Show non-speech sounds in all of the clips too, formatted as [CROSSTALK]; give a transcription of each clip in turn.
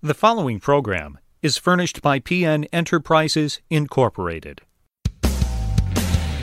The following program is furnished by PN Enterprises, Incorporated.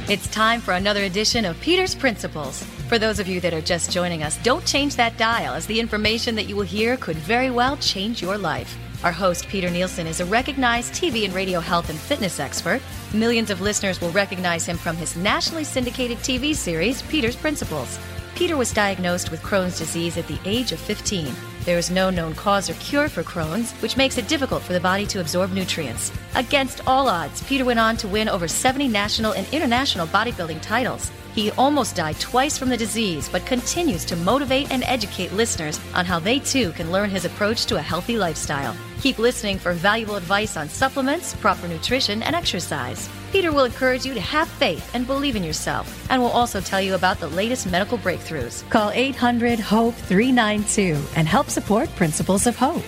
It's time for another edition of Peter's Principles. For those of you that are just joining us, don't change that dial, as the information that you will hear could very well change your life. Our host, Peter Nielsen, is a recognized TV and radio health and fitness expert. Millions of listeners will recognize him from his nationally syndicated TV series, Peter's Principles. Peter was diagnosed with Crohn's disease at the age of 15. There is no known cause or cure for Crohn's, which makes it difficult for the body to absorb nutrients. Against all odds, Peter went on to win over 70 national and international bodybuilding titles. He almost died twice from the disease, but continues to motivate and educate listeners on how they too can learn his approach to a healthy lifestyle. Keep listening for valuable advice on supplements, proper nutrition, and exercise. Peter will encourage you to have faith and believe in yourself, and will also tell you about the latest medical breakthroughs. Call 800 HOPE 392 and help support Principles of Hope.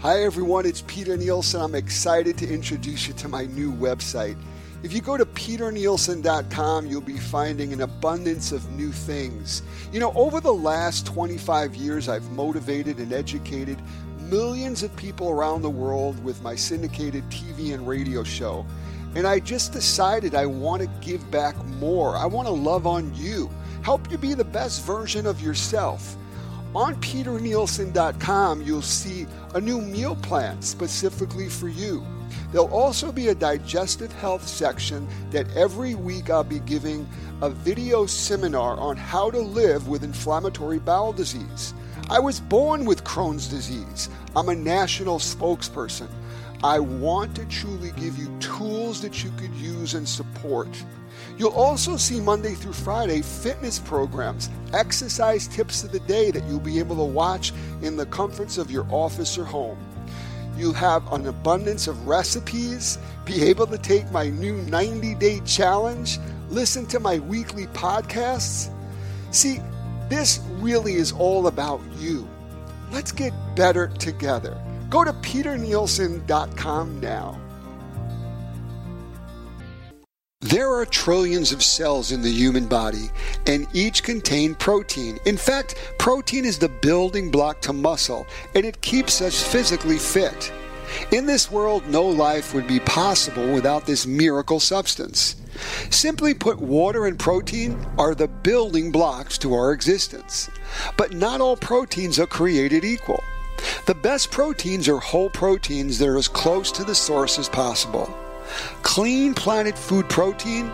Hi, everyone. It's Peter Nielsen. I'm excited to introduce you to my new website. If you go to peternielsen.com, you'll be finding an abundance of new things. You know, over the last 25 years, I've motivated and educated millions of people around the world with my syndicated TV and radio show. And I just decided I want to give back more. I want to love on you, help you be the best version of yourself. On peternielsen.com, you'll see a new meal plan specifically for you. There'll also be a digestive health section that every week I'll be giving a video seminar on how to live with inflammatory bowel disease. I was born with Crohn's disease. I'm a national spokesperson. I want to truly give you tools that you could use and support. You'll also see Monday through Friday fitness programs, exercise tips of the day that you'll be able to watch in the comforts of your office or home. You'll have an abundance of recipes, be able to take my new 90 day challenge, listen to my weekly podcasts. See, this really is all about you. Let's get better together. Go to peternielsen.com now. There are trillions of cells in the human body, and each contain protein. In fact, protein is the building block to muscle, and it keeps us physically fit. In this world, no life would be possible without this miracle substance. Simply put, water and protein are the building blocks to our existence. But not all proteins are created equal. The best proteins are whole proteins that are as close to the source as possible. Clean Planet Food Protein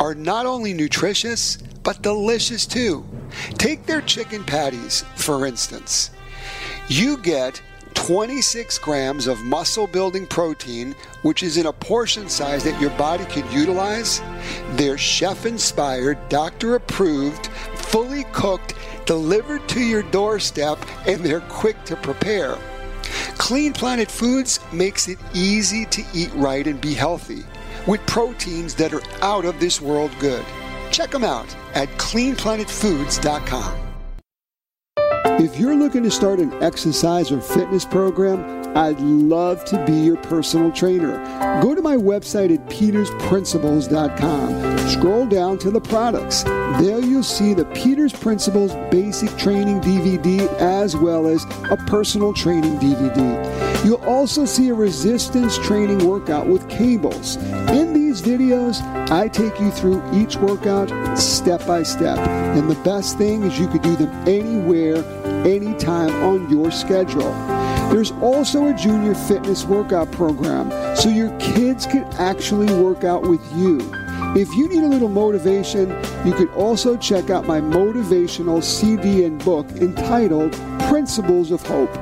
are not only nutritious, but delicious too. Take their chicken patties, for instance. You get 26 grams of muscle building protein, which is in a portion size that your body could utilize. They're chef inspired, doctor approved, fully cooked, delivered to your doorstep, and they're quick to prepare. Clean Planet Foods makes it easy to eat right and be healthy with proteins that are out of this world good. Check them out at cleanplanetfoods.com. If you're looking to start an exercise or fitness program, I'd love to be your personal trainer. Go to my website at petersprinciples.com. Scroll down to the products. There you'll see the Peters Principles Basic Training DVD as well as a personal training DVD. You'll also see a resistance training workout with cables. In these videos, I take you through each workout step by step. And the best thing is you could do them anywhere, anytime on your schedule. There's also a junior fitness workout program so your kids can actually work out with you. If you need a little motivation, you could also check out my motivational CD and book entitled Principles of Hope.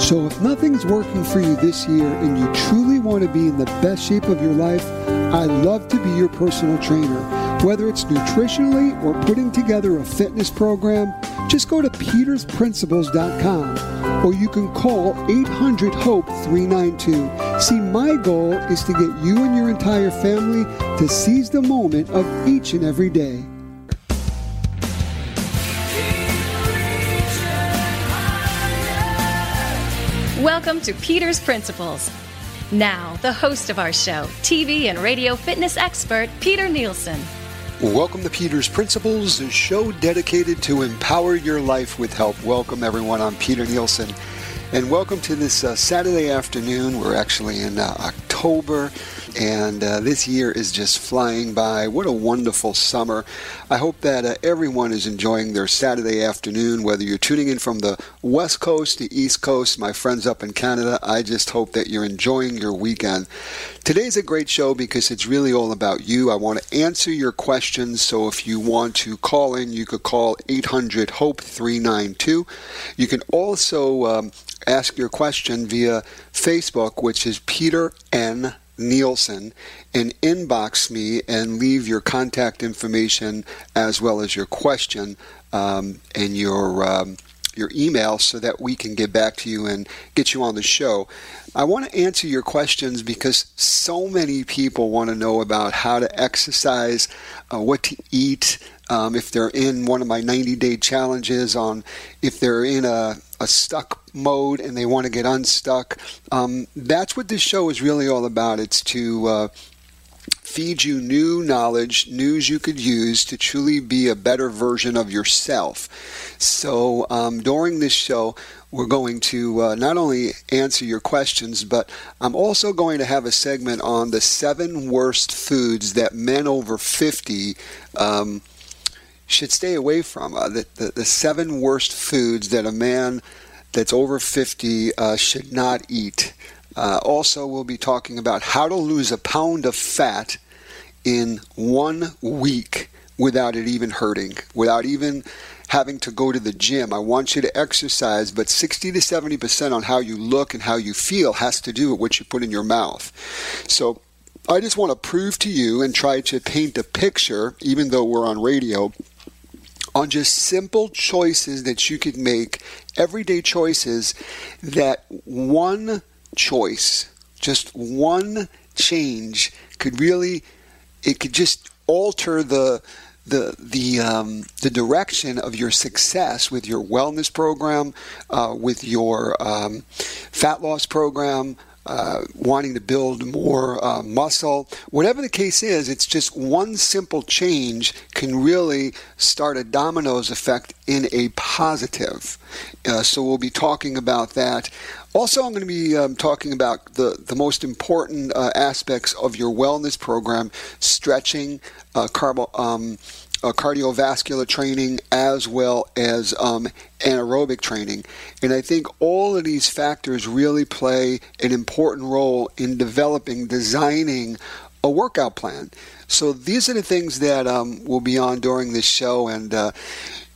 So if nothing's working for you this year and you truly want to be in the best shape of your life, I'd love to be your personal trainer. Whether it's nutritionally or putting together a fitness program, just go to petersprinciples.com or you can call 800 HOPE 392. See, my goal is to get you and your entire family to seize the moment of each and every day. Welcome to Peter's Principles. Now, the host of our show, TV and radio fitness expert, Peter Nielsen. Welcome to Peter's Principles, a show dedicated to empower your life with help. Welcome, everyone. I'm Peter Nielsen. And welcome to this uh, Saturday afternoon. We're actually in uh, October and uh, this year is just flying by. What a wonderful summer. I hope that uh, everyone is enjoying their Saturday afternoon, whether you're tuning in from the West Coast, the East Coast, my friends up in Canada. I just hope that you're enjoying your weekend. Today's a great show because it's really all about you. I want to answer your questions, so if you want to call in, you could call 800 HOPE 392. You can also um, ask your question via Facebook, which is Peter N. Nielsen and inbox me and leave your contact information as well as your question um, and your um, your email so that we can get back to you and get you on the show. I want to answer your questions because so many people want to know about how to exercise, uh, what to eat, um, if they're in one of my 90 day challenges on if they're in a, a stuck mode and they want to get unstuck. Um, that's what this show is really all about. It's to uh, feed you new knowledge, news you could use to truly be a better version of yourself. So um, during this show, we're going to uh, not only answer your questions, but I'm also going to have a segment on the seven worst foods that men over 50 um, should stay away from. Uh, the, the, the, seven worst foods that a man that's over 50 uh, should not eat. Uh, also, we'll be talking about how to lose a pound of fat in one week without it even hurting, without even having to go to the gym. I want you to exercise, but 60 to 70% on how you look and how you feel has to do with what you put in your mouth. So, I just want to prove to you and try to paint a picture, even though we're on radio, on just simple choices that you could make, everyday choices that one choice, just one change could really it could just alter the the the um, the direction of your success with your wellness program, uh, with your um, fat loss program, uh, wanting to build more uh, muscle. Whatever the case is, it's just one simple change can really start a dominoes effect in a positive. Uh, so we'll be talking about that. Also, I'm going to be um, talking about the, the most important uh, aspects of your wellness program stretching, uh, carbo, um, uh, cardiovascular training as well as um, anaerobic training. And I think all of these factors really play an important role in developing, designing a workout plan. So these are the things that um, will be on during this show. And, uh,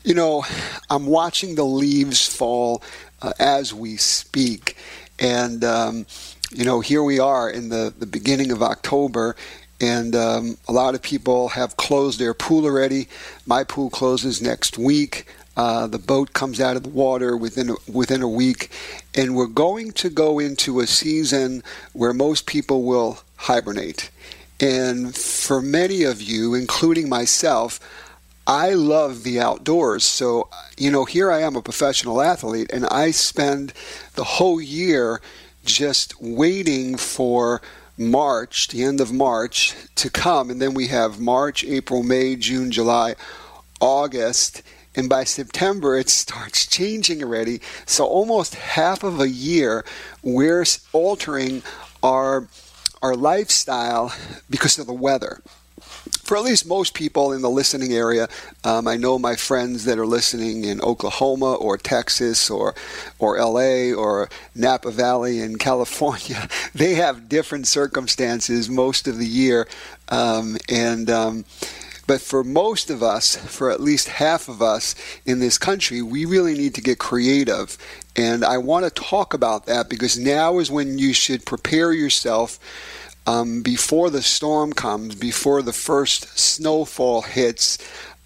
you know, I'm watching the leaves fall uh, as we speak. And, um, you know, here we are in the, the beginning of October, and um, a lot of people have closed their pool already. My pool closes next week. Uh, the boat comes out of the water within a, within a week, and we're going to go into a season where most people will hibernate. And for many of you, including myself, I love the outdoors. So, you know, here I am a professional athlete, and I spend the whole year just waiting for March, the end of March, to come. And then we have March, April, May, June, July, August. And by September, it starts changing already. So almost half of a year, we're altering our, our lifestyle because of the weather for at least most people in the listening area, um, I know my friends that are listening in Oklahoma or Texas or or LA or Napa Valley in [LAUGHS] California. They have different circumstances most of the year, um, and. Um, but for most of us, for at least half of us in this country, we really need to get creative. And I want to talk about that because now is when you should prepare yourself um, before the storm comes, before the first snowfall hits,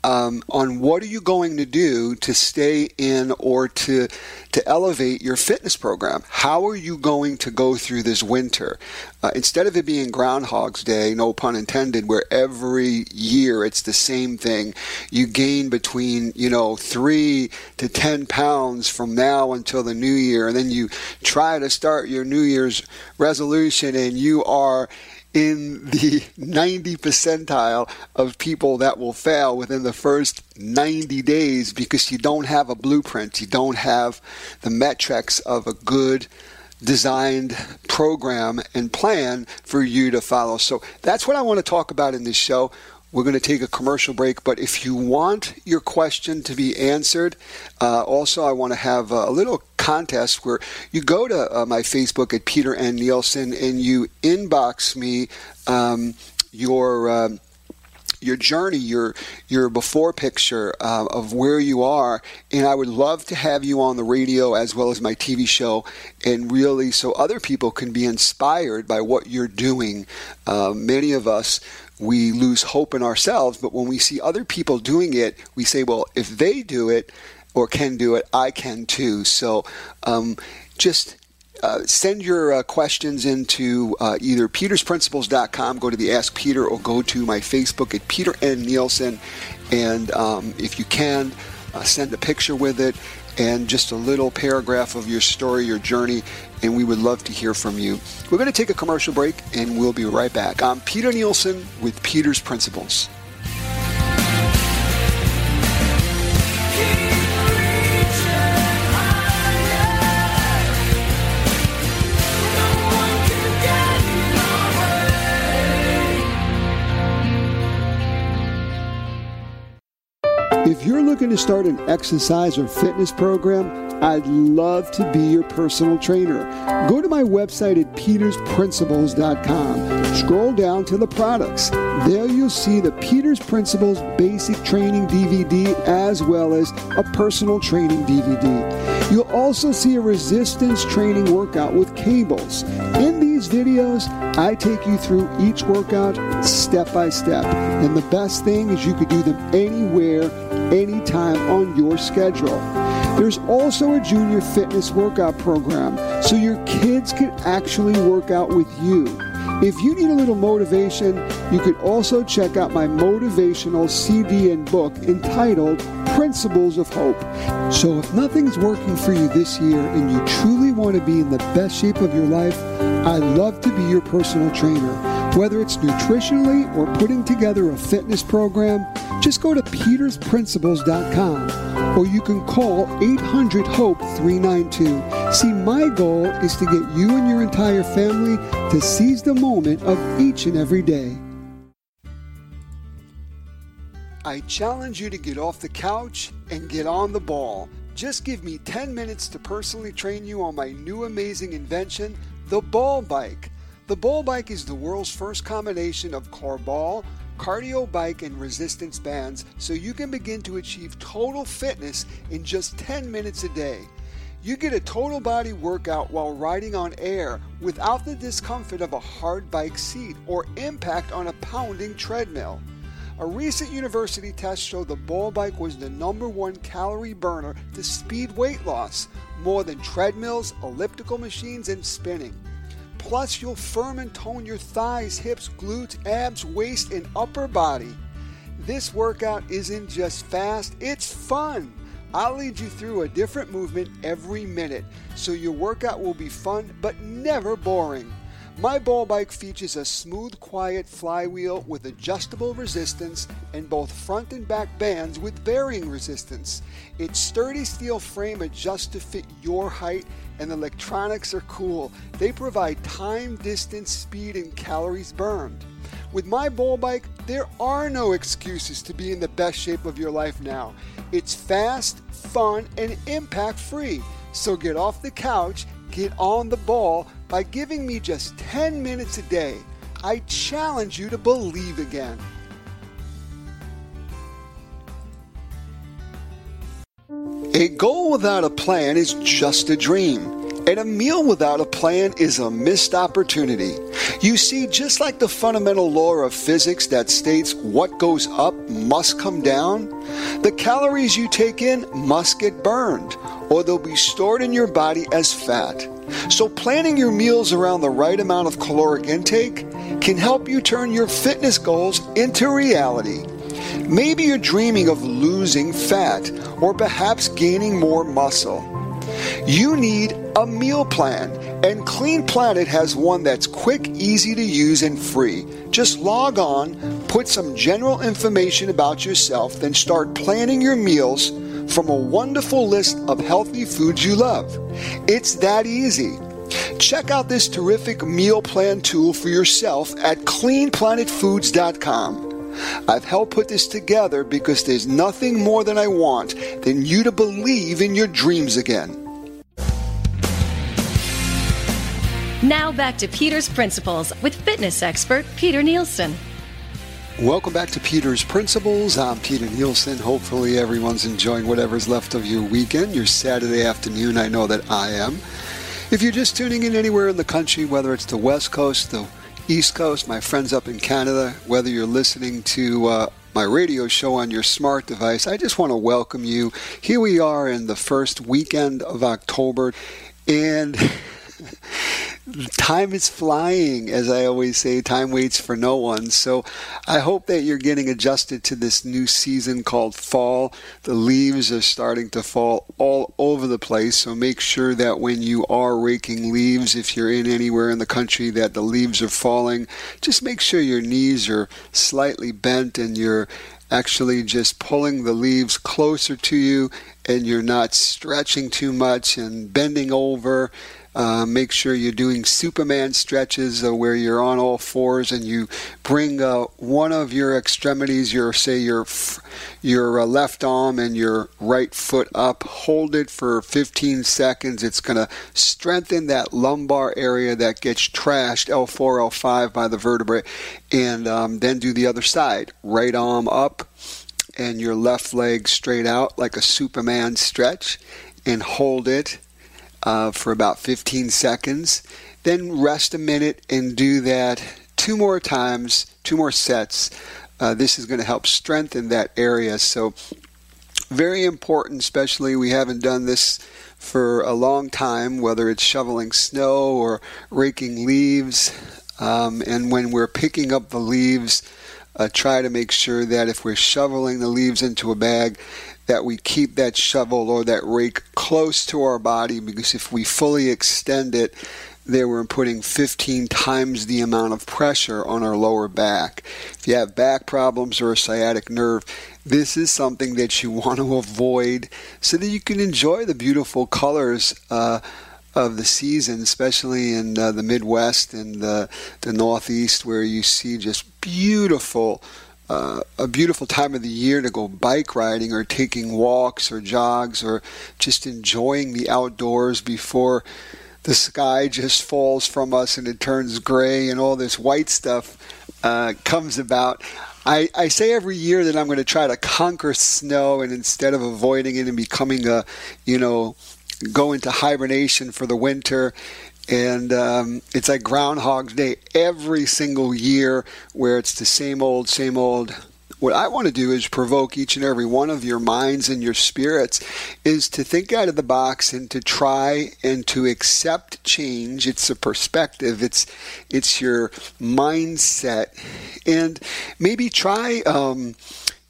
um, on what are you going to do to stay in or to to elevate your fitness program. How are you going to go through this winter? Uh, instead of it being Groundhog's Day, no pun intended, where every year it's the same thing, you gain between you know three to ten pounds from now until the new year, and then you try to start your New Year's resolution, and you are in the 90 percentile of people that will fail within the first 90 days because you don't have a blueprint. You don't have the metrics of a good designed program and plan for you to follow. So that's what I want to talk about in this show. We're going to take a commercial break, but if you want your question to be answered, uh, also I want to have a little contest where you go to uh, my Facebook at Peter N. Nielsen and you inbox me um, your. Um, your journey, your your before picture uh, of where you are, and I would love to have you on the radio as well as my TV show, and really so other people can be inspired by what you're doing. Uh, many of us we lose hope in ourselves. But when we see other people doing it, we say, well, if they do it or can do it, I can too. So um, just uh, send your uh, questions into uh, either petersprinciples.com, go to the Ask Peter, or go to my Facebook at Peter N. Nielsen. And um, if you can, uh, send a picture with it and just a little paragraph of your story, your journey, and we would love to hear from you. We're going to take a commercial break and we'll be right back. I'm Peter Nielsen with Peter's Principles. If you're looking to start an exercise or fitness program, I'd love to be your personal trainer. Go to my website at petersprinciples.com. Scroll down to the products. There you'll see the Peters Principles Basic Training DVD as well as a personal training DVD. You'll also see a resistance training workout with cables. In these videos, I take you through each workout step by step. And the best thing is you could do them anywhere anytime on your schedule. There's also a junior fitness workout program so your kids can actually work out with you. If you need a little motivation, you could also check out my motivational CD and book entitled Principles of Hope. So, if nothing's working for you this year and you truly want to be in the best shape of your life, I'd love to be your personal trainer. Whether it's nutritionally or putting together a fitness program, just go to petersprinciples.com or you can call 800 HOPE 392. See, my goal is to get you and your entire family to seize the moment of each and every day. I challenge you to get off the couch and get on the ball. Just give me 10 minutes to personally train you on my new amazing invention, the ball bike. The ball bike is the world's first combination of car ball, cardio bike, and resistance bands so you can begin to achieve total fitness in just 10 minutes a day. You get a total body workout while riding on air without the discomfort of a hard bike seat or impact on a pounding treadmill. A recent university test showed the ball bike was the number one calorie burner to speed weight loss, more than treadmills, elliptical machines, and spinning. Plus, you'll firm and tone your thighs, hips, glutes, abs, waist, and upper body. This workout isn't just fast, it's fun. I'll lead you through a different movement every minute, so your workout will be fun but never boring. My ball bike features a smooth, quiet flywheel with adjustable resistance and both front and back bands with varying resistance. Its sturdy steel frame adjusts to fit your height, and the electronics are cool. They provide time, distance, speed, and calories burned. With my ball bike, there are no excuses to be in the best shape of your life now. It's fast, fun, and impact free. So get off the couch, get on the ball by giving me just 10 minutes a day. I challenge you to believe again. A goal without a plan is just a dream. And a meal without a plan is a missed opportunity. You see, just like the fundamental law of physics that states what goes up must come down, the calories you take in must get burned, or they'll be stored in your body as fat. So, planning your meals around the right amount of caloric intake can help you turn your fitness goals into reality. Maybe you're dreaming of losing fat or perhaps gaining more muscle. You need a meal plan, and Clean Planet has one that's quick, easy to use, and free. Just log on, put some general information about yourself, then start planning your meals from a wonderful list of healthy foods you love. It's that easy. Check out this terrific meal plan tool for yourself at cleanplanetfoods.com. I've helped put this together because there's nothing more than I want than you to believe in your dreams again. Now back to Peter's Principles with fitness expert Peter Nielsen. Welcome back to Peter's Principles. I'm Peter Nielsen. Hopefully, everyone's enjoying whatever's left of your weekend, your Saturday afternoon. I know that I am. If you're just tuning in anywhere in the country, whether it's the West Coast, the East Coast, my friends up in Canada, whether you're listening to uh, my radio show on your smart device, I just want to welcome you. Here we are in the first weekend of October, and [LAUGHS] time is flying, as I always say. Time waits for no one. So I hope that you're getting adjusted to this new season called fall. The leaves are starting to fall all over the place. So make sure that when you are raking leaves, if you're in anywhere in the country that the leaves are falling, just make sure your knees are slightly bent and you're actually just pulling the leaves closer to you and you're not stretching too much and bending over uh, make sure you're doing Superman stretches uh, where you're on all fours and you bring uh, one of your extremities, your say your your uh, left arm and your right foot up. Hold it for 15 seconds. It's going to strengthen that lumbar area that gets trashed L4, L5 by the vertebrae, and um, then do the other side. Right arm up and your left leg straight out like a Superman stretch, and hold it uh, for about 15 seconds. Then rest a minute and do that two more times, two more sets. Uh, this is going to help strengthen that area. So, very important, especially we haven't done this for a long time, whether it's shoveling snow or raking leaves. Um, and when we're picking up the leaves, uh, try to make sure that if we're shoveling the leaves into a bag, that we keep that shovel or that rake close to our body because if we fully extend it, then we're putting 15 times the amount of pressure on our lower back. If you have back problems or a sciatic nerve, this is something that you [LAUGHS] want to avoid so that you can enjoy the beautiful colors uh, of the season, especially in uh, the Midwest and the, the Northeast, where you see just beautiful uh, a beautiful time of the year to go bike riding or taking walks or jogs or just enjoying the outdoors before the sky just falls from us and it turns gray and all this white stuff uh, comes about. I, I say every year that I'm going to try to conquer snow and instead of avoiding it and becoming a, you know, go into hibernation for the winter and um, it's like Groundhog's Day every single year, where it's the same old, same old. What I want to do is provoke each and every one of your minds and your spirits is to think out of the box and to try and to accept change. It's a perspective. It's it's your mindset, and maybe try. Um,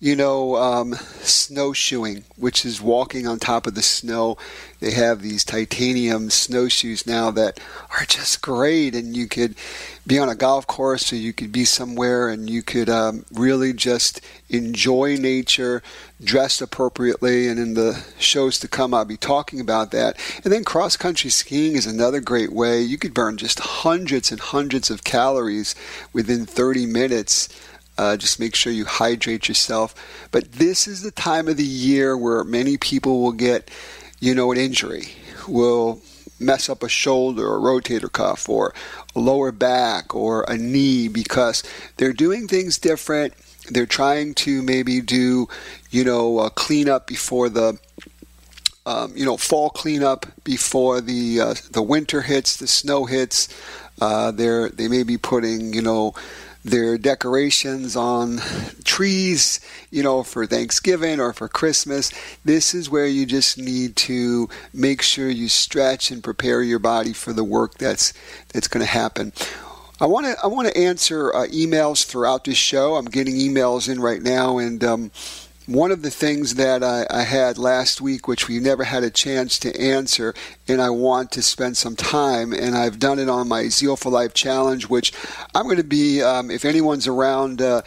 you know, um, snowshoeing, which is walking on top of the snow. They have these titanium snowshoes now that are just great, and you could be on a golf course or you could be somewhere and you could um, really just enjoy nature, dressed appropriately. And in the shows to come, I'll be talking about that. And then cross country skiing is another great way. You could burn just hundreds and hundreds of calories within 30 minutes. Uh, just make sure you hydrate yourself. But this is the time of the year where many people will get, you know, an injury, will mess up a shoulder or rotator cuff or a lower back or a knee because they're doing things different. They're trying to maybe do, you know, a cleanup before the um, you know, fall cleanup before the uh, the winter hits, the snow hits. Uh, they're they may be putting, you know, their decorations on trees, you know, for Thanksgiving or for Christmas. This is where you just need to make sure you stretch and prepare your body for the work that's that's going to happen. I want to I want to answer uh, emails throughout this show. I'm getting emails in right now, and um, one of the things that I, I, had last week, which we never had a chance to answer, and I want to spend some time, and I've done it on my Zeal for Life challenge, which I'm going to be, um, if anyone's around uh,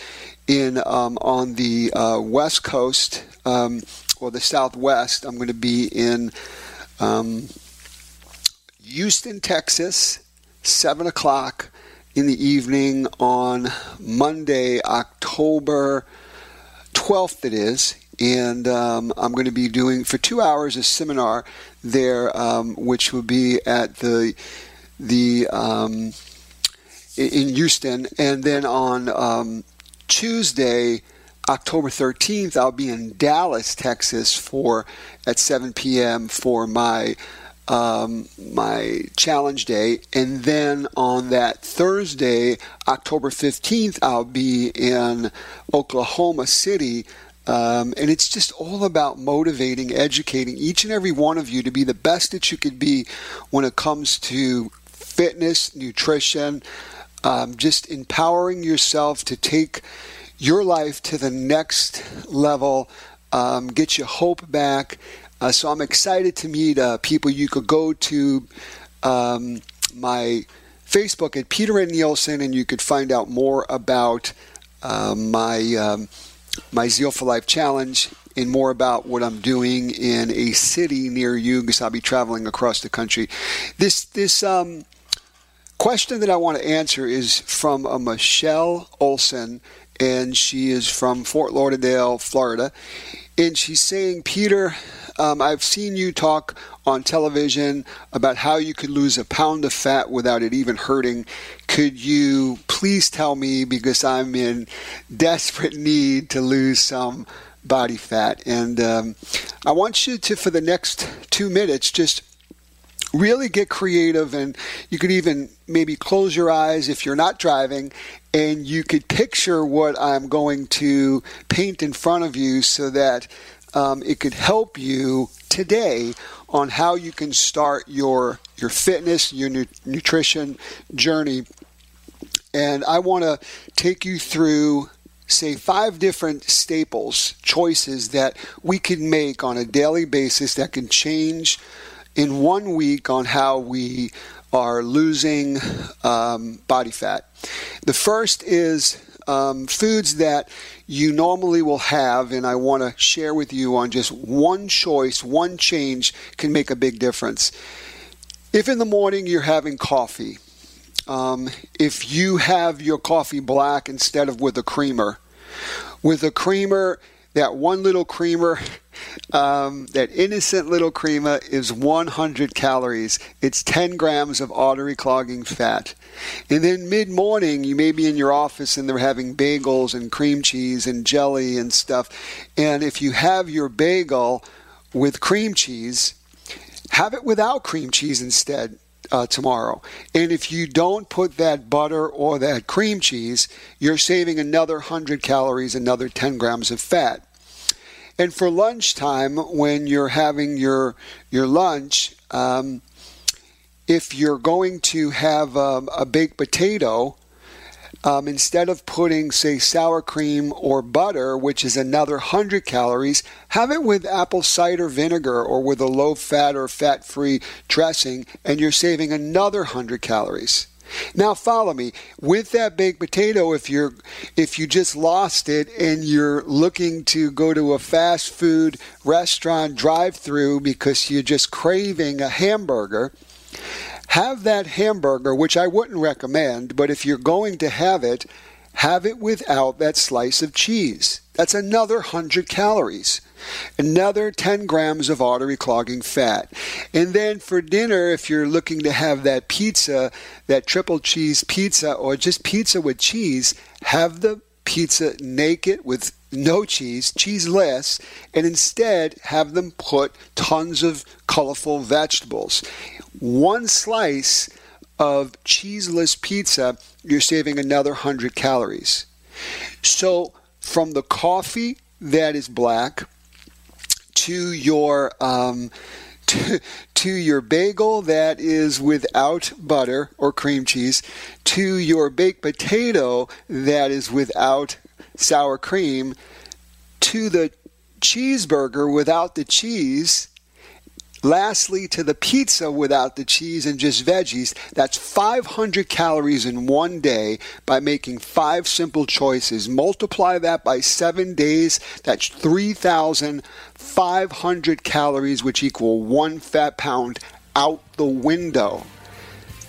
in um, on the uh, West Coast um, or the Southwest, I'm going to be in um, Houston, Texas, seven o'clock in the evening on Monday, October 12th, it is. And um, I'm going to be doing for two hours a seminar there, um, which will be at the the um, in Houston, and then on um, Tuesday, October 13th, I'll be in Dallas, Texas, for at 7 p.m. for my um, my challenge day, and then on that Thursday, October 15th, I'll be in Oklahoma City. Um, and it's just all about motivating, educating each and every one of you to be the best that you could be when it comes to fitness, nutrition, um, just empowering yourself to take your life to the next level, um, get your hope back, uh, so I'm excited to meet uh, people. You could go to um, my Facebook at Peter N. Nielsen, and you could find out more about uh, my um, my Zeal for Life challenge and more about what I'm doing in a city near you because I'll be traveling across the country. This this um, question that I want to answer is from a Michelle Olson, and she is from Fort Lauderdale, Florida, and she's saying, Peter, um, I've seen you talk on television about how you could lose a pound of fat without it even hurting. Could you please tell me, because I'm in desperate need to lose some body fat? And um, I want you to, for the next two minutes, just really get creative and you could even maybe close your eyes if you're not driving and you could picture what I'm going to paint in front of you so that um, it could help you today on how you can start your your fitness, your nu- nutrition journey. And I want to take you through say five different staples, choices that we can make on a daily basis that can change in one week on how we are losing um, body fat. The first is um, foods that you normally will have, and I want to share with you on just one choice, one change can make a big difference. If in the morning you're having coffee, um, if you have your coffee black instead of with a creamer, with a creamer, that one little creamer, um, that innocent little creamer is 100 calories. It's 10 grams of artery clogging fat. And then mid morning, you may be in your office and they're having bagels and cream cheese and jelly and stuff. And if you have your bagel with cream cheese, have it without cream cheese instead. Uh, tomorrow. And if you don't put that butter or that cream cheese, you're saving another 100 calories, another 10 grams of fat. And for lunchtime, when you're having your your lunch, um, if you're going to have um, a baked potato, um, instead of putting, say, sour cream or butter, which is another 100 calories, have it with apple cider vinegar or with a low fat or fat free dressing, and you're saving another 100 calories. Now follow me. With that baked potato, if you're if you just lost it and you're looking to go to a fast food restaurant drive through because you're just craving a hamburger, have that hamburger, which I wouldn't recommend, but if you're going to have it, have it without that slice of cheese. That's another 100 calories another 10 grams of artery clogging fat. And then for dinner, if you're looking to have that pizza, that triple cheese pizza, or just pizza with cheese, have the pizza naked with no cheese, cheeseless, and instead have them put tons of colorful vegetables. One slice of cheeseless pizza, you're saving another 100 calories. So, from the coffee that is black to your um, [LAUGHS] to, to your bagel that is without butter or cream cheese, to your baked potato that is without sour cream, to the cheeseburger without the cheese, Lastly, to the pizza without the cheese and just veggies, that's 500 calories in one day by making five simple choices. Multiply that by seven days, that's 3,500 calories, which equal one fat pound out the window.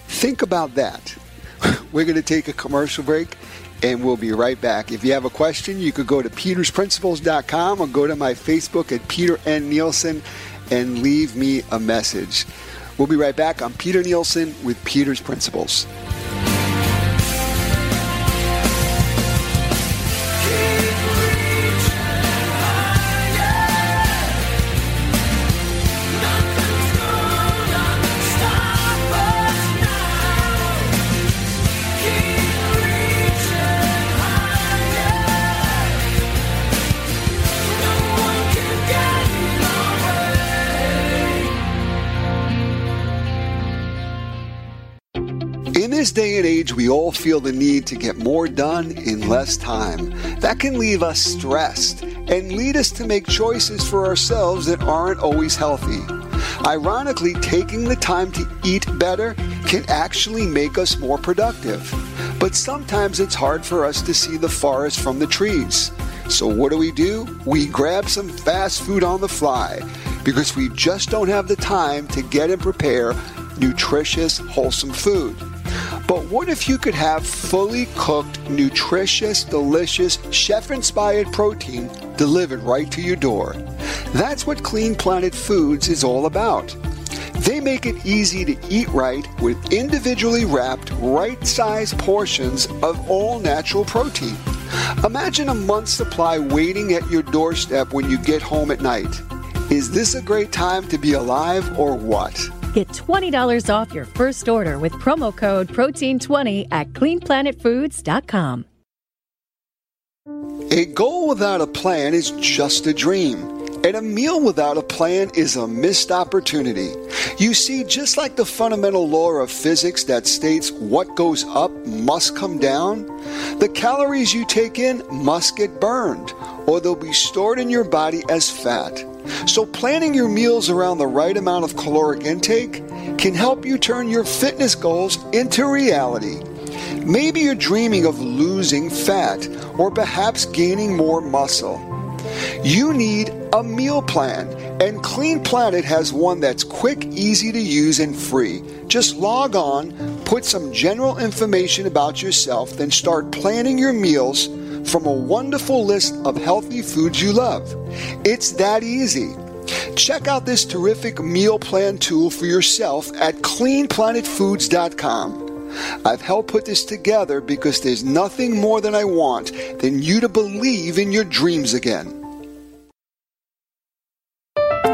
Think about that. [LAUGHS] We're going to take a commercial break and we'll be right back. If you have a question, you could go to petersprinciples.com or go to my Facebook at Peter N. Nielsen and leave me a message. We'll be right back. I'm Peter Nielsen with Peter's Principles. This day and age, we all feel the need to get more done in less time. That can leave us stressed and lead us to make choices for ourselves that aren't always healthy. Ironically, taking the time to eat better can actually make us more productive. But sometimes it's hard for us to see the forest from the trees. So, what do we do? We grab some fast food on the fly because we just don't have the time to get and prepare nutritious, wholesome food. But what if you could have fully cooked, nutritious, delicious, chef inspired protein delivered right to your door? That's what Clean Planet Foods is all about. They make it easy to eat right with individually wrapped, right sized portions of all natural protein. Imagine a month's supply waiting at your doorstep when you get home at night. Is this a great time to be alive or what? Get $20 off your first order with promo code Protein20 at cleanplanetfoods.com. A goal without a plan is just a dream. And a meal without a plan is a missed opportunity. You see, just like the fundamental law of physics that states what goes up must come down, the calories you take in must get burned, or they'll be stored in your body as fat. So, planning your meals around the right amount of caloric intake can help you turn your fitness goals into reality. Maybe you're dreaming of losing fat or perhaps gaining more muscle. You need a meal plan, and Clean Planet has one that's quick, easy to use, and free. Just log on, put some general information about yourself, then start planning your meals from a wonderful list of healthy foods you love. It's that easy. Check out this terrific meal plan tool for yourself at cleanplanetfoods.com. I've helped put this together because there's nothing more than I want than you to believe in your dreams again.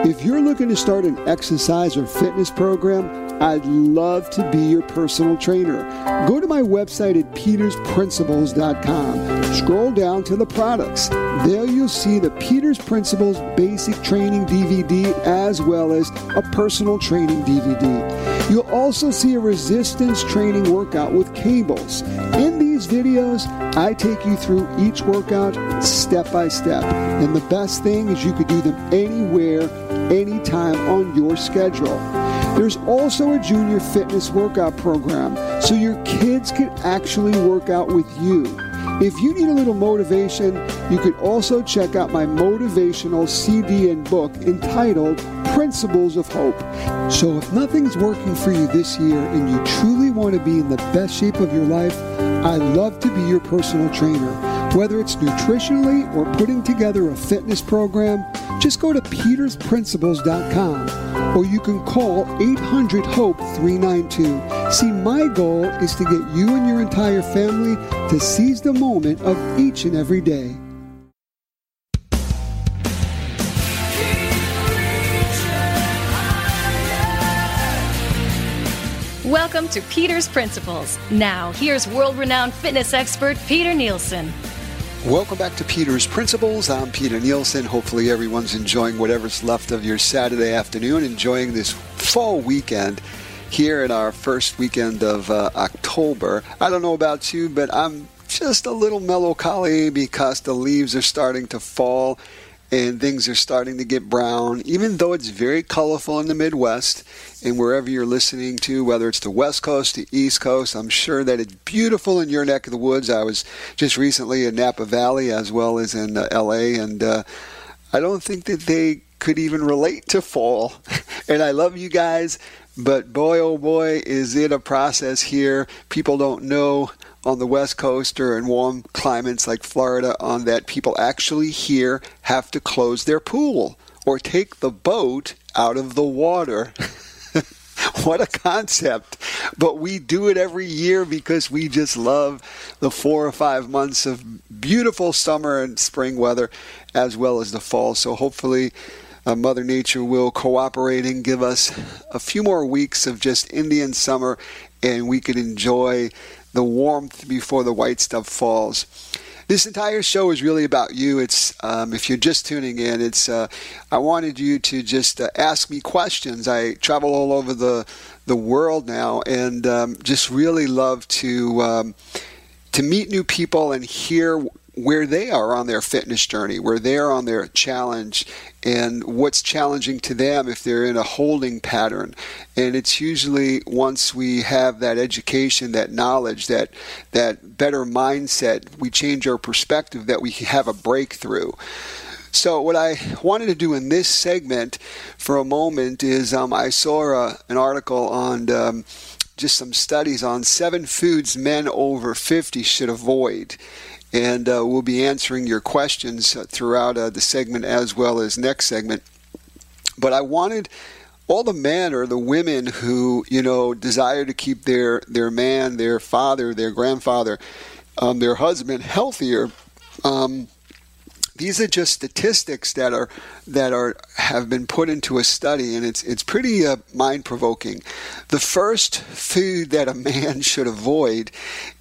If you're looking to start an exercise or fitness program, I'd love to be your personal trainer. Go to my website at petersprinciples.com. Scroll down to the products. There you'll see the Peters Principles Basic Training DVD as well as a personal training DVD. You'll also see a resistance training workout with cables. In these videos, I take you through each workout step by step. And the best thing is you could do them anywhere, anytime on your schedule. There's also a junior fitness workout program so your kids can actually work out with you. If you need a little motivation, you could also check out my motivational CD and book entitled Principles of Hope. So, if nothing's working for you this year and you truly want to be in the best shape of your life, I'd love to be your personal trainer. Whether it's nutritionally or putting together a fitness program, just go to petersprinciples.com or you can call 800 HOPE 392. See, my goal is to get you and your entire family to seize the moment of each and every day. Welcome to Peter's Principles. Now, here's world renowned fitness expert Peter Nielsen. Welcome back to Peter's Principles. I'm Peter Nielsen. Hopefully, everyone's enjoying whatever's left of your Saturday afternoon, enjoying this fall weekend here in our first weekend of uh, October. I don't know about you, but I'm just a little melancholy because the leaves are starting to fall and things are starting to get brown, even though it's very colorful in the Midwest and wherever you're listening to, whether it's the West Coast, the East Coast. I'm sure that it's beautiful in your neck of the woods. I was just recently in Napa Valley as well as in uh, LA, and uh, I don't think that they could even relate to fall. [LAUGHS] and I love you guys, but boy, oh boy, is it a process here. People don't know on the west coast or in warm climates like Florida on that people actually here have to close their pool or take the boat out of the water. [LAUGHS] what a concept. But we do it every year because we just love the four or five months of beautiful summer and spring weather as well as the fall. So hopefully, uh, Mother Nature will cooperate and give us a few more weeks of just Indian summer and we can enjoy the warmth before the white stuff falls. This entire show is really about you. It's um, if you're just tuning in, it's uh, I wanted you to just uh, ask me questions. I travel all over the the world now, and um, just really love to um, to meet new people and hear where they are on their fitness journey, where they are on their challenge, and what's challenging to them if they're in a holding pattern. And it's usually once we have that education, that knowledge, that that better mindset, we change our perspective, that we have a breakthrough. So, what I wanted to do in this segment for a moment is um, I saw a, uh, an article on um, just some studies on seven foods men over 50 should avoid and uh, we'll be answering your questions throughout uh, the segment as well as next segment. But I wanted all the men or the women who you know desire to keep their their man, their father, their grandfather, um, their husband healthier. Um, these are just statistics that are that are have been put into a study, and it's it's pretty uh, mind provoking. The first food that a man [LAUGHS] should avoid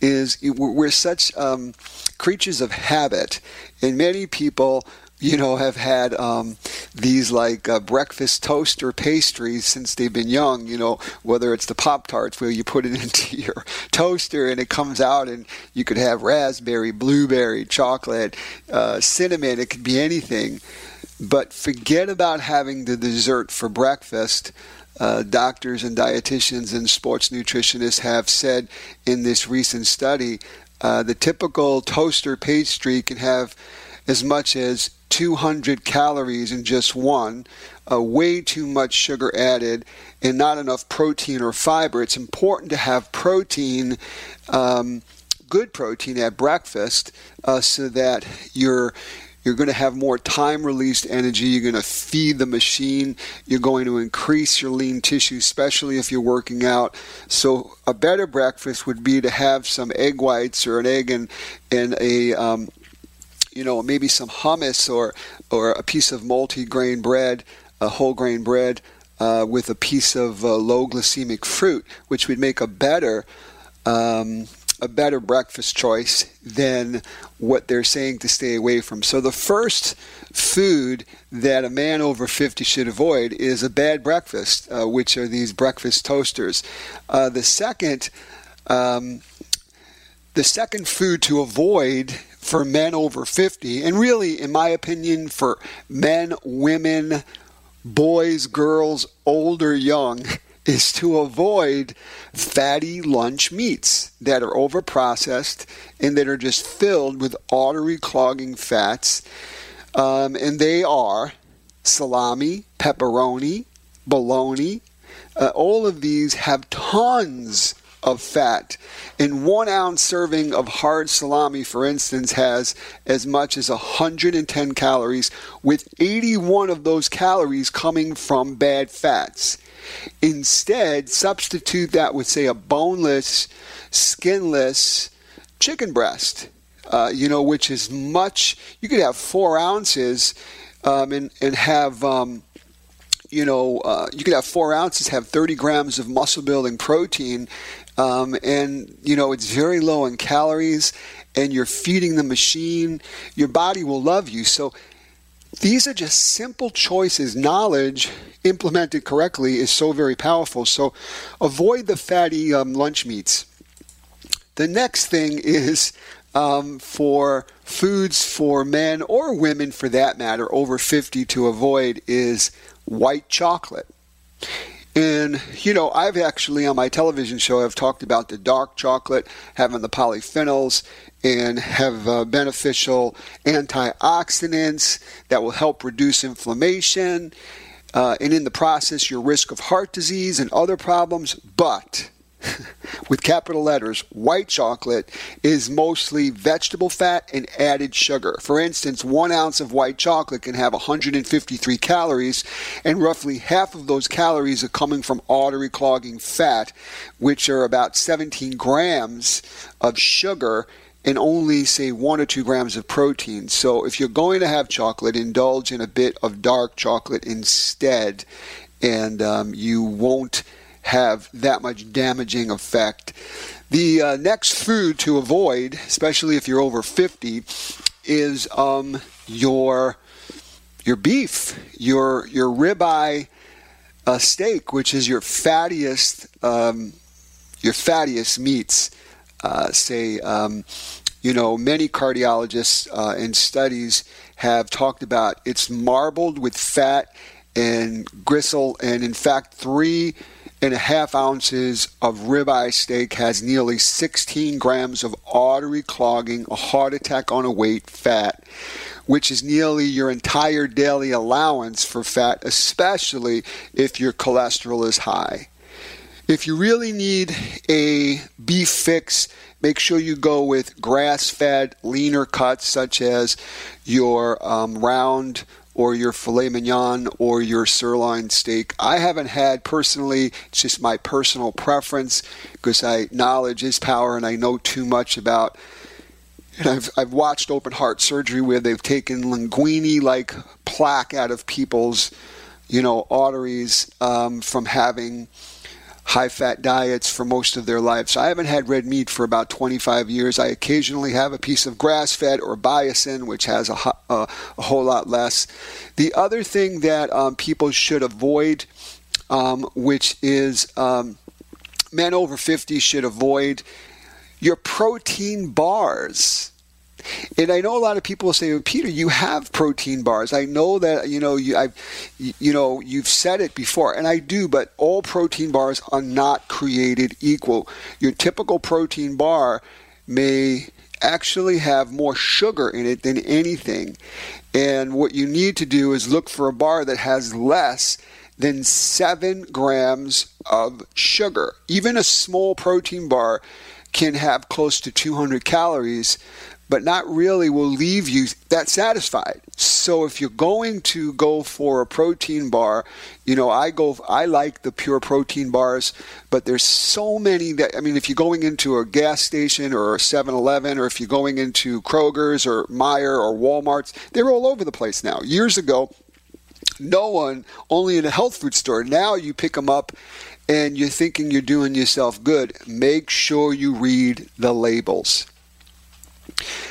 is we're such um, creatures of habit, and many people you know, have had um, these like uh, breakfast toast or pastries since they've been young. You know, whether it's the Pop Tarts where you put it [LAUGHS] into your toaster and it comes out, and you could have raspberry, blueberry, chocolate, uh, cinnamon. It could be anything. But forget about having the dessert for breakfast. Uh, doctors and dietitians and sports nutritionists have said in this recent study uh, the typical toaster pastry can have as much as 200 calories in just one, uh, way too much sugar added, and not enough protein or fiber. It's important to have protein. Um, good protein at breakfast uh, so that you're you're going to have more time released energy. You're going to feed the machine. You're going to increase your lean tissue, especially if you're working out. So, a better breakfast would be to have some egg whites or an egg and, and a um, you know, maybe some hummus or or a piece of multi-grain bread, a whole grain bread uh, with a piece of uh, low glycemic fruit, which would make a better um, a better breakfast choice than what they're saying to stay away from. So the first food that a man over 50 should avoid is a bad breakfast, uh, which are these breakfast toasters. Uh, the second um, the second food to avoid for men over 50, and really, in my opinion, for men, women, boys, girls, old or young, [LAUGHS] is to avoid fatty lunch meats that are overprocessed and that are just filled with artery clogging fats. Um, and they are salami, pepperoni, bologna. Uh, all of these have tons of fat. And one ounce serving of hard salami, for instance, has as much as 110 calories, with 81 of those calories coming from bad fats. Instead, substitute that with, say, a boneless, skinless chicken breast, uh, you know, which is much, you could have four ounces um, and, and have. Um, you know, uh, you could have four ounces, have 30 grams of muscle building protein, um, and you know it's very low in calories, and you're feeding the machine. Your body will love you. So these are just simple choices. Knowledge implemented correctly is so very powerful. So avoid the fatty um, lunch meats. The next thing is um, for foods for men or women for that matter over 50 to avoid is white chocolate. And, you know, I've actually on my television show, I've talked about the dark chocolate having the polyphenols and have uh, beneficial antioxidants that will help reduce inflammation. Uh, and in the process, your risk of heart disease and other problems. But [LAUGHS] with capital letters, white chocolate is mostly vegetable fat and added sugar. For instance, one ounce of white chocolate can have 153 calories, and roughly half of those calories are coming from artery clogging fat, which are about 17 grams of sugar and only say one or two grams of protein. So if you're going to have chocolate, indulge in a bit of dark chocolate instead, and um, you won't have that much damaging effect. The uh, next food to avoid, especially if you're over 50, is um, your your beef, your your ribeye uh, steak, which is your fattiest um, your fattiest meats. Uh, say, um, you know, many cardiologists uh, in studies have talked about it's marbled with fat and gristle, and in fact, three and a half ounces of ribeye steak has nearly 16 grams of artery clogging, a heart attack on a weight fat, which is nearly your entire daily allowance for fat, especially if your cholesterol is high. If you really need a beef fix, make sure you go with grass fed, leaner cuts such as your um, round or your filet mignon or your sirloin steak. I haven't had personally, it's just my personal preference because I knowledge is power and I know too much about and I've I've watched open heart surgery where they've taken linguini like plaque out of people's, you know, arteries um, from having high fat diets for most of their lives. I haven't had red meat for about 25 years. I occasionally have a piece of grass fed or bison, which has a, a, a, whole lot less. The other thing that um, people should avoid, um, which is um, men over 50 should avoid, your protein bars. And I know a lot of people say, well, "Peter, you have protein bars." I know that you know you, I've, you know, you've said it before, and I do. But all protein bars are not created equal. Your typical protein bar may actually have more sugar in it than anything. And what you need to do is look for a bar that has less than seven grams of sugar. Even a small protein bar can have close to 200 calories but not really will leave you that satisfied. So if you're going to go for a protein bar, you know, I go I like the pure protein bars, but there's so many that I mean if you're going into a gas station or a 7-Eleven or if you're going into Kroger's or Meijer or Walmart's, they're all over the place now. Years ago, no one, only in a health food store. Now you pick them up and you're thinking you're doing yourself good. Make sure you read the labels.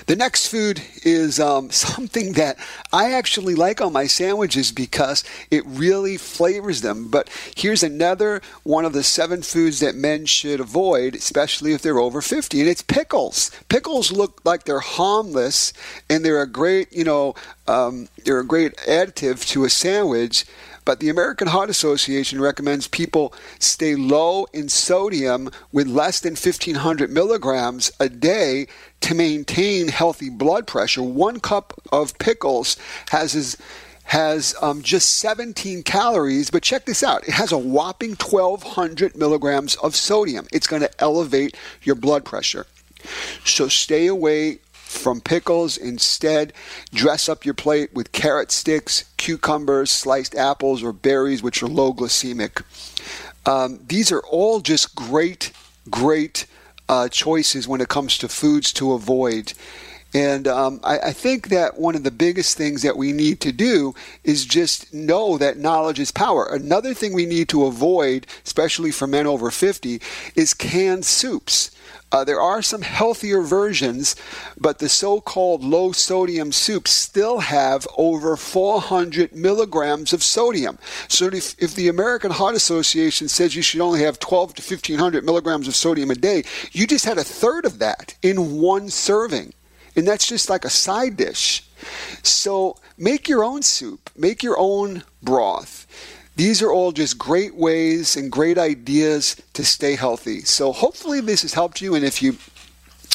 The next food is um, [LAUGHS] something that I actually like on my sandwiches because it really flavors them. But here's another one of the seven foods that men should avoid, especially if they're over 50, and it's pickles. Pickles look like they're harmless and they're a great, you know, um, they're a great additive to a sandwich. But the American Heart Association recommends people stay low in sodium with less than 1500 milligrams a day to maintain healthy blood pressure. One cup of pickles has as has um, just 17 calories, but check this out. It has a whopping 1,200 milligrams of sodium. It's going to elevate your blood pressure. So stay away from pickles. Instead, dress up your plate with carrot sticks, cucumbers, sliced apples, or berries, which are low glycemic. Um, these are all just great, great uh, choices when it comes to foods to avoid. And um, I, I, think that one of the biggest things that we need to do is just know that knowledge is power. Another thing we need to avoid, especially for men over 50, is canned soups. Uh, there are some healthier versions, but the so called low sodium soups still have over 400 milligrams of sodium. So if, if the American Heart Association says you should only have 12 to 1500 milligrams of sodium a day, you just had a third of that in one serving. And that's just like a side dish. So make your own soup, make your own broth. These are all just great ways and great ideas to stay healthy. So hopefully this has helped you. And if you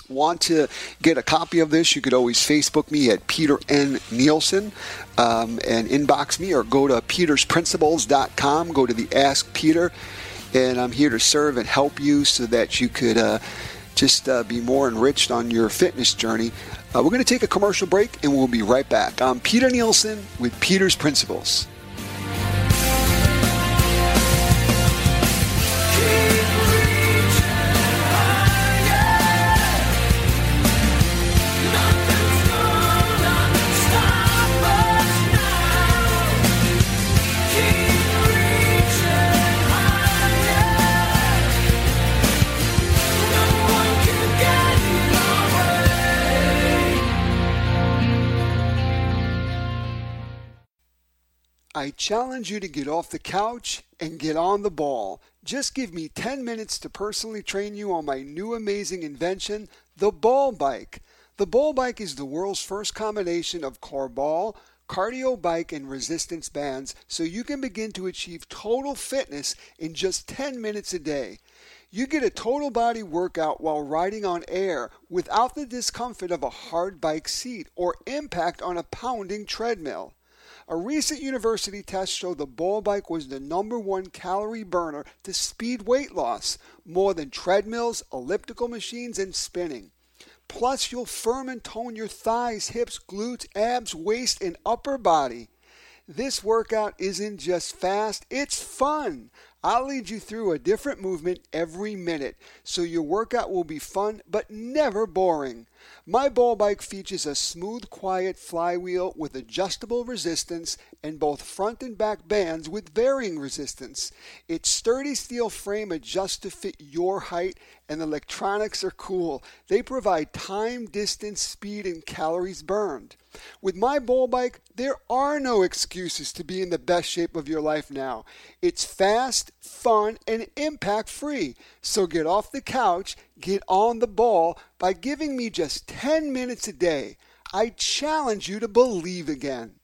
want to get a copy of this, you could always Facebook me at Peter N. Nielsen um, and inbox me or go to petersprinciples.com, go to the Ask Peter, and I'm here to serve and help you so that you could uh, just uh, be more enriched on your fitness journey. Uh, we're going to take a commercial break and we'll be right back. I'm Peter Nielsen with Peter's Principles. I challenge you to get off the couch and get on the ball. Just give me 10 minutes to personally train you on my new amazing invention, the ball bike. The ball bike is the world's first combination of core ball, cardio bike, and resistance bands so you can begin to achieve total fitness in just 10 minutes a day. You get a total body workout while riding on air without the discomfort of a hard bike seat or impact on a pounding treadmill. A recent university test showed the ball bike was the number one calorie burner to speed weight loss, more than treadmills, elliptical machines, and spinning. Plus, you'll firm and tone your thighs, hips, glutes, abs, waist, and upper body. This workout isn't just fast, it's fun. I'll lead you through a different movement every minute, so your workout will be fun but never boring. My ball bike features a smooth, quiet flywheel with adjustable resistance and both front and back bands with varying resistance. Its sturdy steel frame adjusts to fit your height, and electronics are cool. They provide time, distance, speed, and calories burned. With my ball bike, there are no excuses to be in the best shape of your life now. It's fast, fun, and impact free. So get off the couch, get on the ball by giving me just 10 minutes a day. I challenge you to believe again.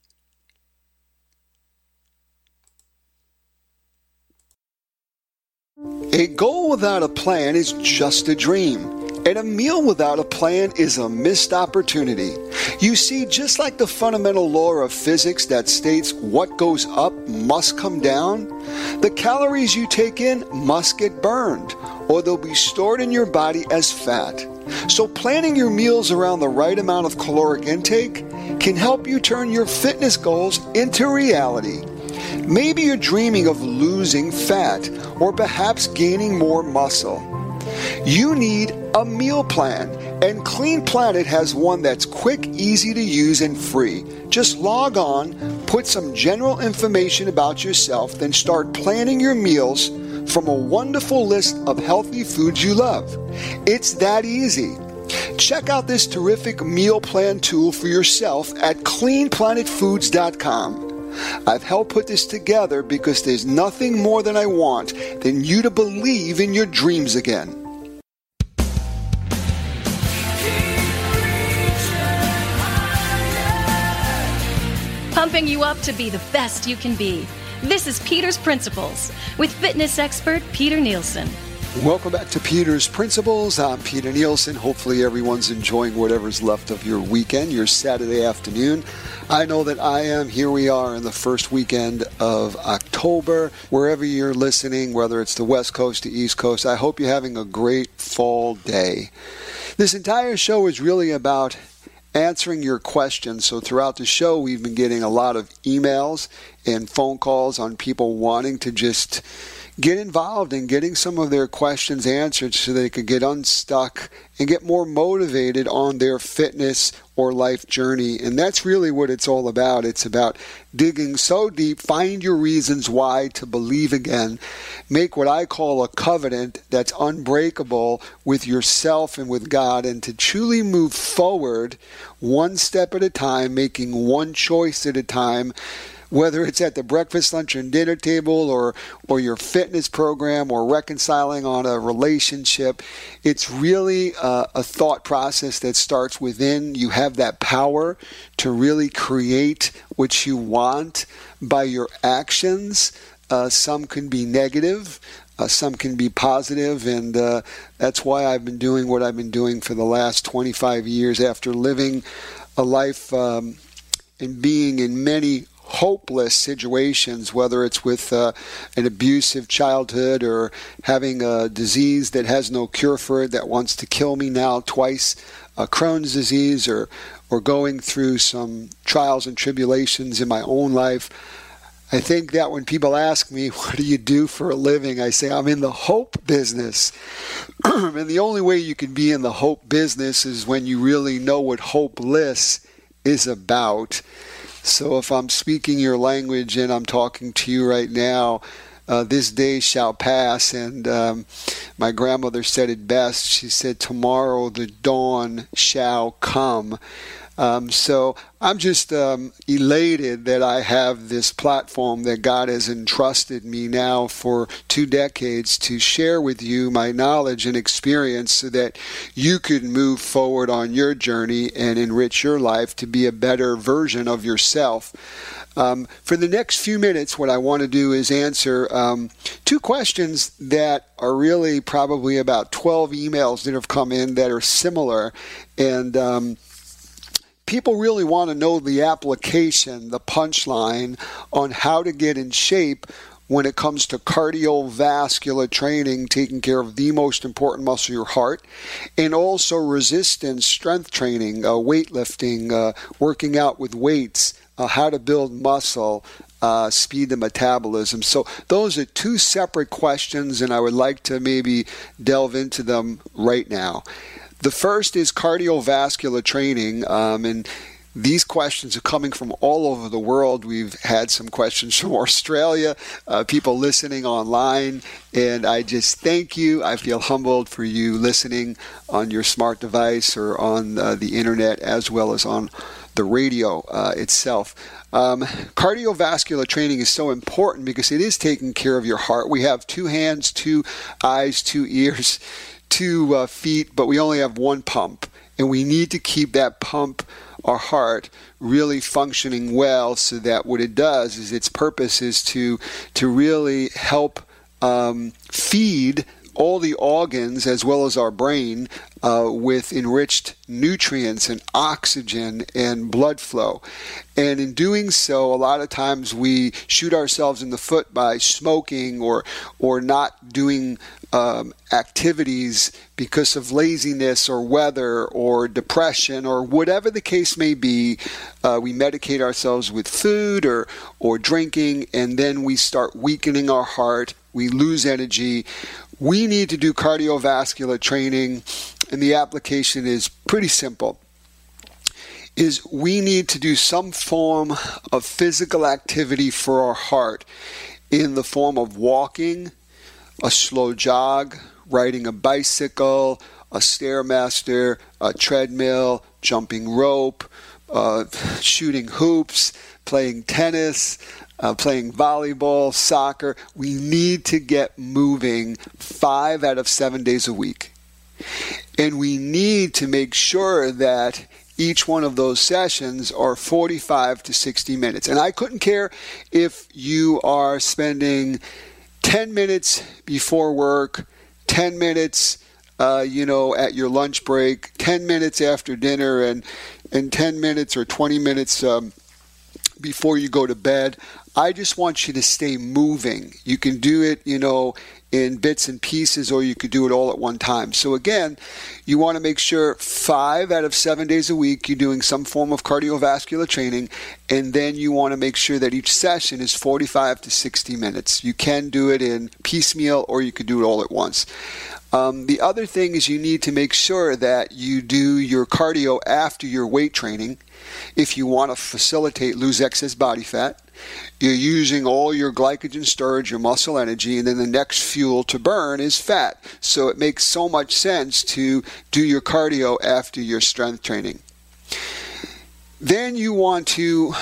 A goal without a plan is just a dream. And a meal without a plan is a missed opportunity. You see, just like the fundamental law of physics that states what goes up must come down, the calories you take in must get burned, or they'll be stored in your body as fat. So, planning your meals around the right amount of caloric intake can help you turn your fitness goals into reality. Maybe you're dreaming of losing fat or perhaps gaining more muscle. You need a meal plan, and Clean Planet has one that's quick, easy to use, and free. Just log on, put some general information about yourself, then start planning your meals from a wonderful list of healthy foods you love. It's that easy. Check out this terrific meal plan tool for yourself at cleanplanetfoods.com. I've helped put this together because there's nothing more than I want than you to believe in your dreams again. pumping you up to be the best you can be. This is Peter's Principles with fitness expert Peter Nielsen. Welcome back to Peter's Principles. I'm Peter Nielsen. Hopefully, everyone's enjoying whatever's left of your weekend, your Saturday afternoon. I know that I am. Here we are in the first weekend of October. Wherever you're listening, whether it's the West Coast, the East Coast, I hope you're having a great fall day. This entire show is really about answering your questions. So, throughout the show, we've been getting a lot of emails and phone calls on people wanting to just get involved in getting some of their questions answered so they could get unstuck and get more motivated on their fitness or life journey. And that's really what it's all about. It's about digging so deep, find your reasons why to believe again, make what I call a covenant that's unbreakable with yourself and with God, and to truly move forward one step at a time, making one choice at a time whether it's at the breakfast, lunch, and dinner table or, or your fitness program or reconciling on a relationship. It's really a, a thought process that starts within. You have that power to really create what you want by your actions. Uh, some can be negative, uh, some can be positive, and uh, that's why I've been doing what I've been doing for the last 25 years after living a life um, and being in many hopeless situations, whether it's with uh, an abusive childhood or having a disease that has no cure for it that wants to kill me now twice, uh, Crohn's disease, or or going through some trials and tribulations in my own life. I think that when people ask me, [LAUGHS] What do you do for a living? I say, I'm in the hope business. [CLEARS THROAT] and the only way you can be in the hope business is when you really know what hopeless is about. So if I'm speaking your language and I'm talking to you right now, uh, this day shall pass. And um, my grandmother said it best. She said, Tomorrow the dawn shall come. Um, so I'm just um, elated that I have this platform that God has entrusted me now for two decades to share with you my knowledge and experience so that you could move forward on your journey and enrich your life to be a better version of yourself. Um, for the next few minutes, what I want to do is answer um, two questions that are really probably about 12 emails that have come in that are similar. And um, people really want to know the application, the punchline on how to get in shape when it comes to cardiovascular training, taking care of the most important muscle, your heart, and also resistance strength training, uh, weightlifting, uh, working out with weights, uh, how to build muscle. Uh, speed the metabolism. So, those are two separate questions, and I would like to maybe delve into them right now. The first is cardiovascular training, um, and these questions are coming from all over the world. We've had some questions from [LAUGHS] Australia, uh, people listening online, and I just thank you. I feel humbled for you listening on your smart device or on uh, the internet as well as on the radio uh, itself. Um, cardiovascular training is so important because it is taking care of your heart. We have two hands, two eyes, two ears two uh, feet, but we only have one pump. And we need to keep that pump, our heart, really functioning well so that what it does is its purpose is to, to really help um, feed all the organs as well as our brain uh, with enriched nutrients and oxygen and blood flow. And in doing so, a lot of times we shoot ourselves in the foot by smoking or or not doing um, activities because of laziness or weather or depression or whatever the case may be. Uh, we medicate ourselves with food or, or drinking, and then we start weakening our heart. We lose energy. We need to do cardiovascular training, and the application is pretty simple is we need to do some form of physical activity for our heart in the form of walking, a slow jog, riding a bicycle, a stairmaster, a treadmill, jumping rope, uh, shooting hoops, playing tennis, uh, playing volleyball, soccer. We need to get moving five out of seven days a week. And we need to make sure that each one of those sessions are 45 to 60 minutes. And I couldn't care if you are spending 10 minutes before work, 10 minutes, uh, you know, at your lunch break, 10 minutes after dinner, and, and 10 minutes or 20 minutes um, before you go to bed. I just want you to stay moving. You can do it, you know, in bits and pieces, or you could do it all at one time. So, again, you want to make sure five out of seven days a week you're doing some form of cardiovascular training, and then you want to make sure that each session is 45 to 60 minutes. You can do it in piecemeal, or you could do it all at once. Um, the other thing is you need to make sure that you do your cardio after your weight training if you want to facilitate lose excess body fat. You're using all your glycogen storage, your muscle energy, and then the next fuel to burn is fat. So it makes so much sense to do your cardio after your strength training. Then you want to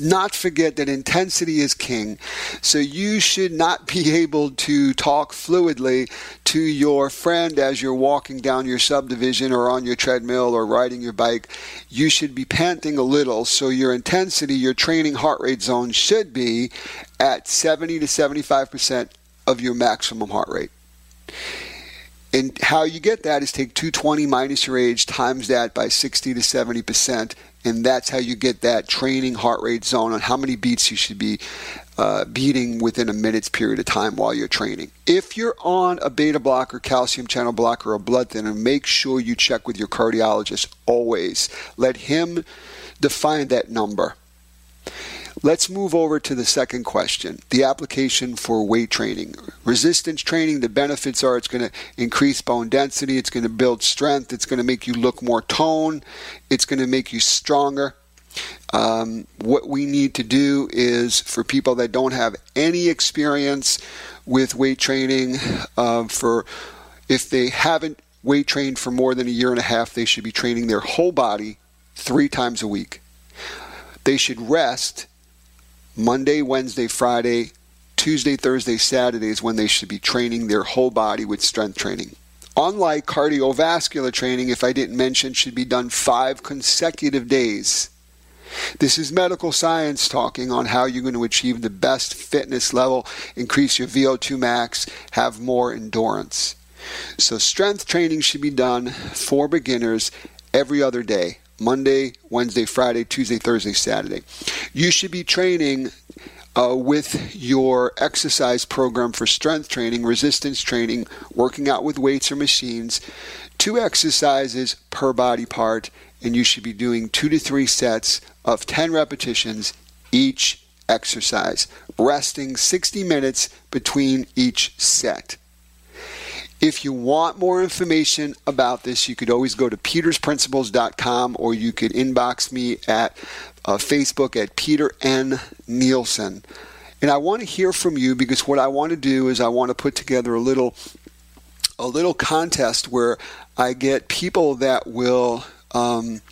not forget that intensity is king. So you should not be [LAUGHS] able to talk fluidly to your friend as you're walking down your subdivision or on your treadmill or riding your bike. You should be panting a little. So your intensity, your training heart rate zone should be at 70 to 75% of your maximum heart rate. And how you get that is take 220 minus your age times that by 60 to 70 percent, and that's how you get that training heart rate zone on how many beats you should be uh, beating within a minute's period of time while you're training. If you're on a beta blocker, calcium channel blocker, or blood thinner, make sure you check with your cardiologist always. Let him define that number. Let's move over to the second question the application for weight training. Resistance training, the benefits are it's going to increase bone density, it's going to build strength, it's going to make you look more toned, it's going to make you stronger. Um, what we need to do is for people that don't have any experience with weight training, uh, for if they haven't weight trained for more than a year and a half, they should be training their whole body three times a week. They should rest Monday, Wednesday, Friday, Tuesday, Thursday, Saturday is when they should be training their whole body with strength training. Unlike cardiovascular training, if I didn't mention, should be done five consecutive days. This is medical science talking on how you're going to achieve the best fitness level, increase your VO2 max, have more endurance. So, strength training should be done for beginners every other day. Monday, Wednesday, Friday, Tuesday, Thursday, Saturday. You should be training uh, with your exercise program for strength training, resistance training, working out with weights or machines, two exercises per body part, and you should be doing two to three sets of 10 repetitions each exercise, resting 60 minutes between each set. If you want more information about this, you could always go to petersprinciples.com or you could inbox me at uh, Facebook at Peter N. Nielsen. And I want to hear from you because what I want to do is I want to put together a little a little contest where I get people that will um,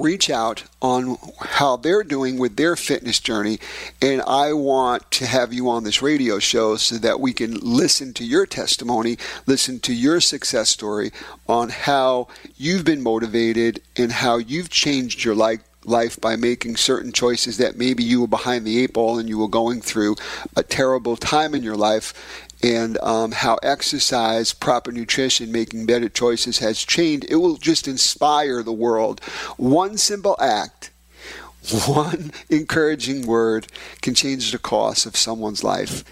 reach out on how they're doing with their fitness journey. And I want to have you on this radio show so that we can listen to your testimony, listen to your success story on how you've been motivated and how you've changed your life life by making certain choices that maybe you were behind the eight ball and you were going through a terrible time in your life and um, how exercise, proper nutrition, making better choices has changed. It will just inspire the world. One simple act, one [LAUGHS] encouraging word can change the course of someone's life.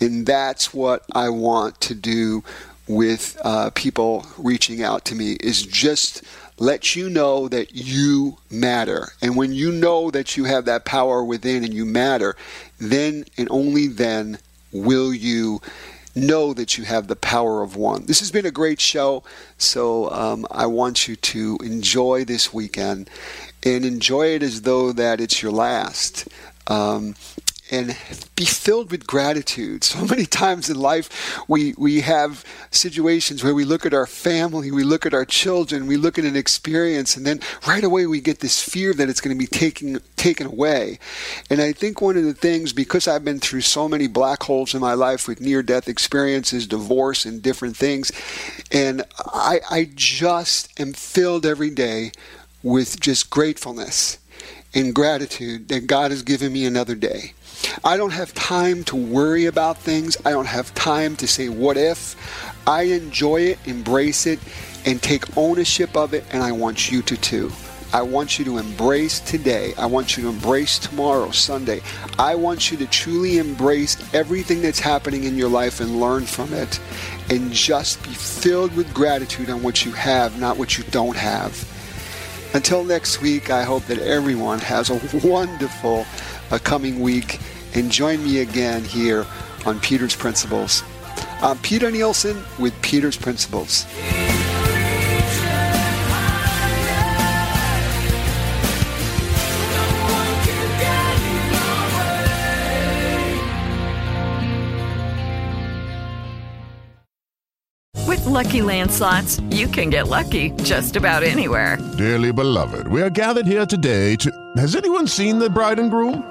And that's what I want to do with uh, people reaching out to me is just let you know that you matter. And when you know that you have that power within and you matter, then and only then will you know that you have the power of one. This has been a great show, so um, I want you to enjoy this weekend and enjoy it as though that it's your last. Um, and be filled with gratitude. So many times in life, we, we have situations where we look at our family, we look at our children, we look at an experience, and then right away we get this fear that it's going to be taken, taken away. And I think one of the things, because I've been through so many black holes in my life with near death experiences, divorce, and different things, and I, I just am filled every day with just gratefulness in gratitude that God has given me another day. I don't have time to worry about things. I don't have time to say what if. I enjoy it, embrace it, and take ownership of it, and I want you to too. I want you to embrace today. I want you to embrace tomorrow, Sunday. I want you to truly embrace everything that's happening in your life and learn from it. And just be filled with gratitude on what you have, not what you don't have. Until next week, I hope that everyone has a [LAUGHS] wonderful uh, coming week. And join me again here on Peter's Principles. I'm Peter Nielsen with Peter's Principles. With Lucky Land slots, you can get lucky just about anywhere. Dearly beloved, we are gathered here today to. Has anyone seen the bride and groom?